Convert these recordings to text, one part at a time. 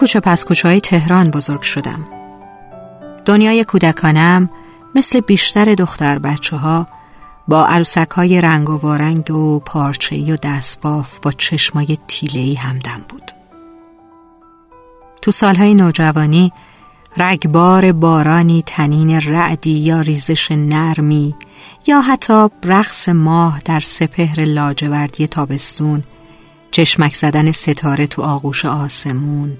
کوچه پس کوچه های تهران بزرگ شدم. دنیای کودکانم مثل بیشتر دختر بچه ها با عروسک های رنگ و وارنگ و پارچه‌ای و دستباف با چشمای تیله‌ای همدم بود. تو سالهای نوجوانی رگبار بارانی تنین رعدی یا ریزش نرمی یا حتی رقص ماه در سپهر لاجوردی تابستون چشمک زدن ستاره تو آغوش آسمون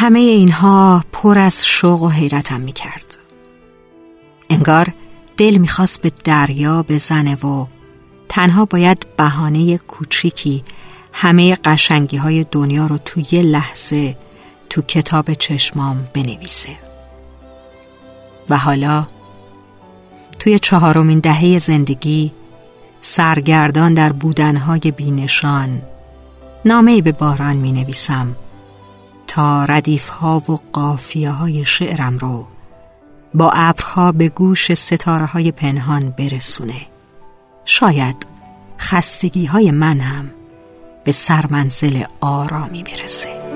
همه اینها پر از شوق و حیرتم می‌کرد. انگار دل می‌خواست به دریا بزنه و تنها باید بهانه کوچیکی همه قشنگی های دنیا رو تو یه لحظه تو کتاب چشمام بنویسه. و حالا توی چهارمین دهه زندگی سرگردان در بودنهای بینشان نامه به باران می نویسم تا ردیفها و قافیه های شعرم رو با ابرها به گوش ستاره های پنهان برسونه. شاید خستگی های من هم به سرمنزل آرامی برسه.